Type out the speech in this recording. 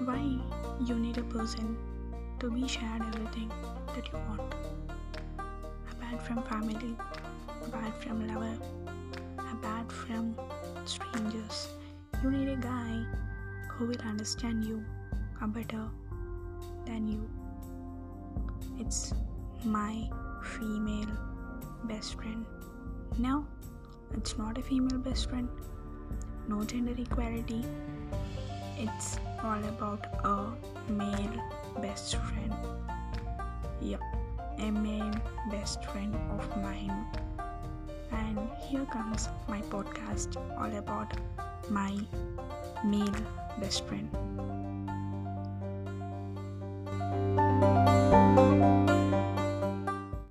why you need a person to be shared everything that you want. Apart from family, apart from lover, apart from strangers, you need a guy who will understand you better than you. It's my female best friend. No, it's not a female best friend. No gender equality. It's all about a male best friend. Yep, a male best friend of mine. And here comes my podcast all about my male best friend.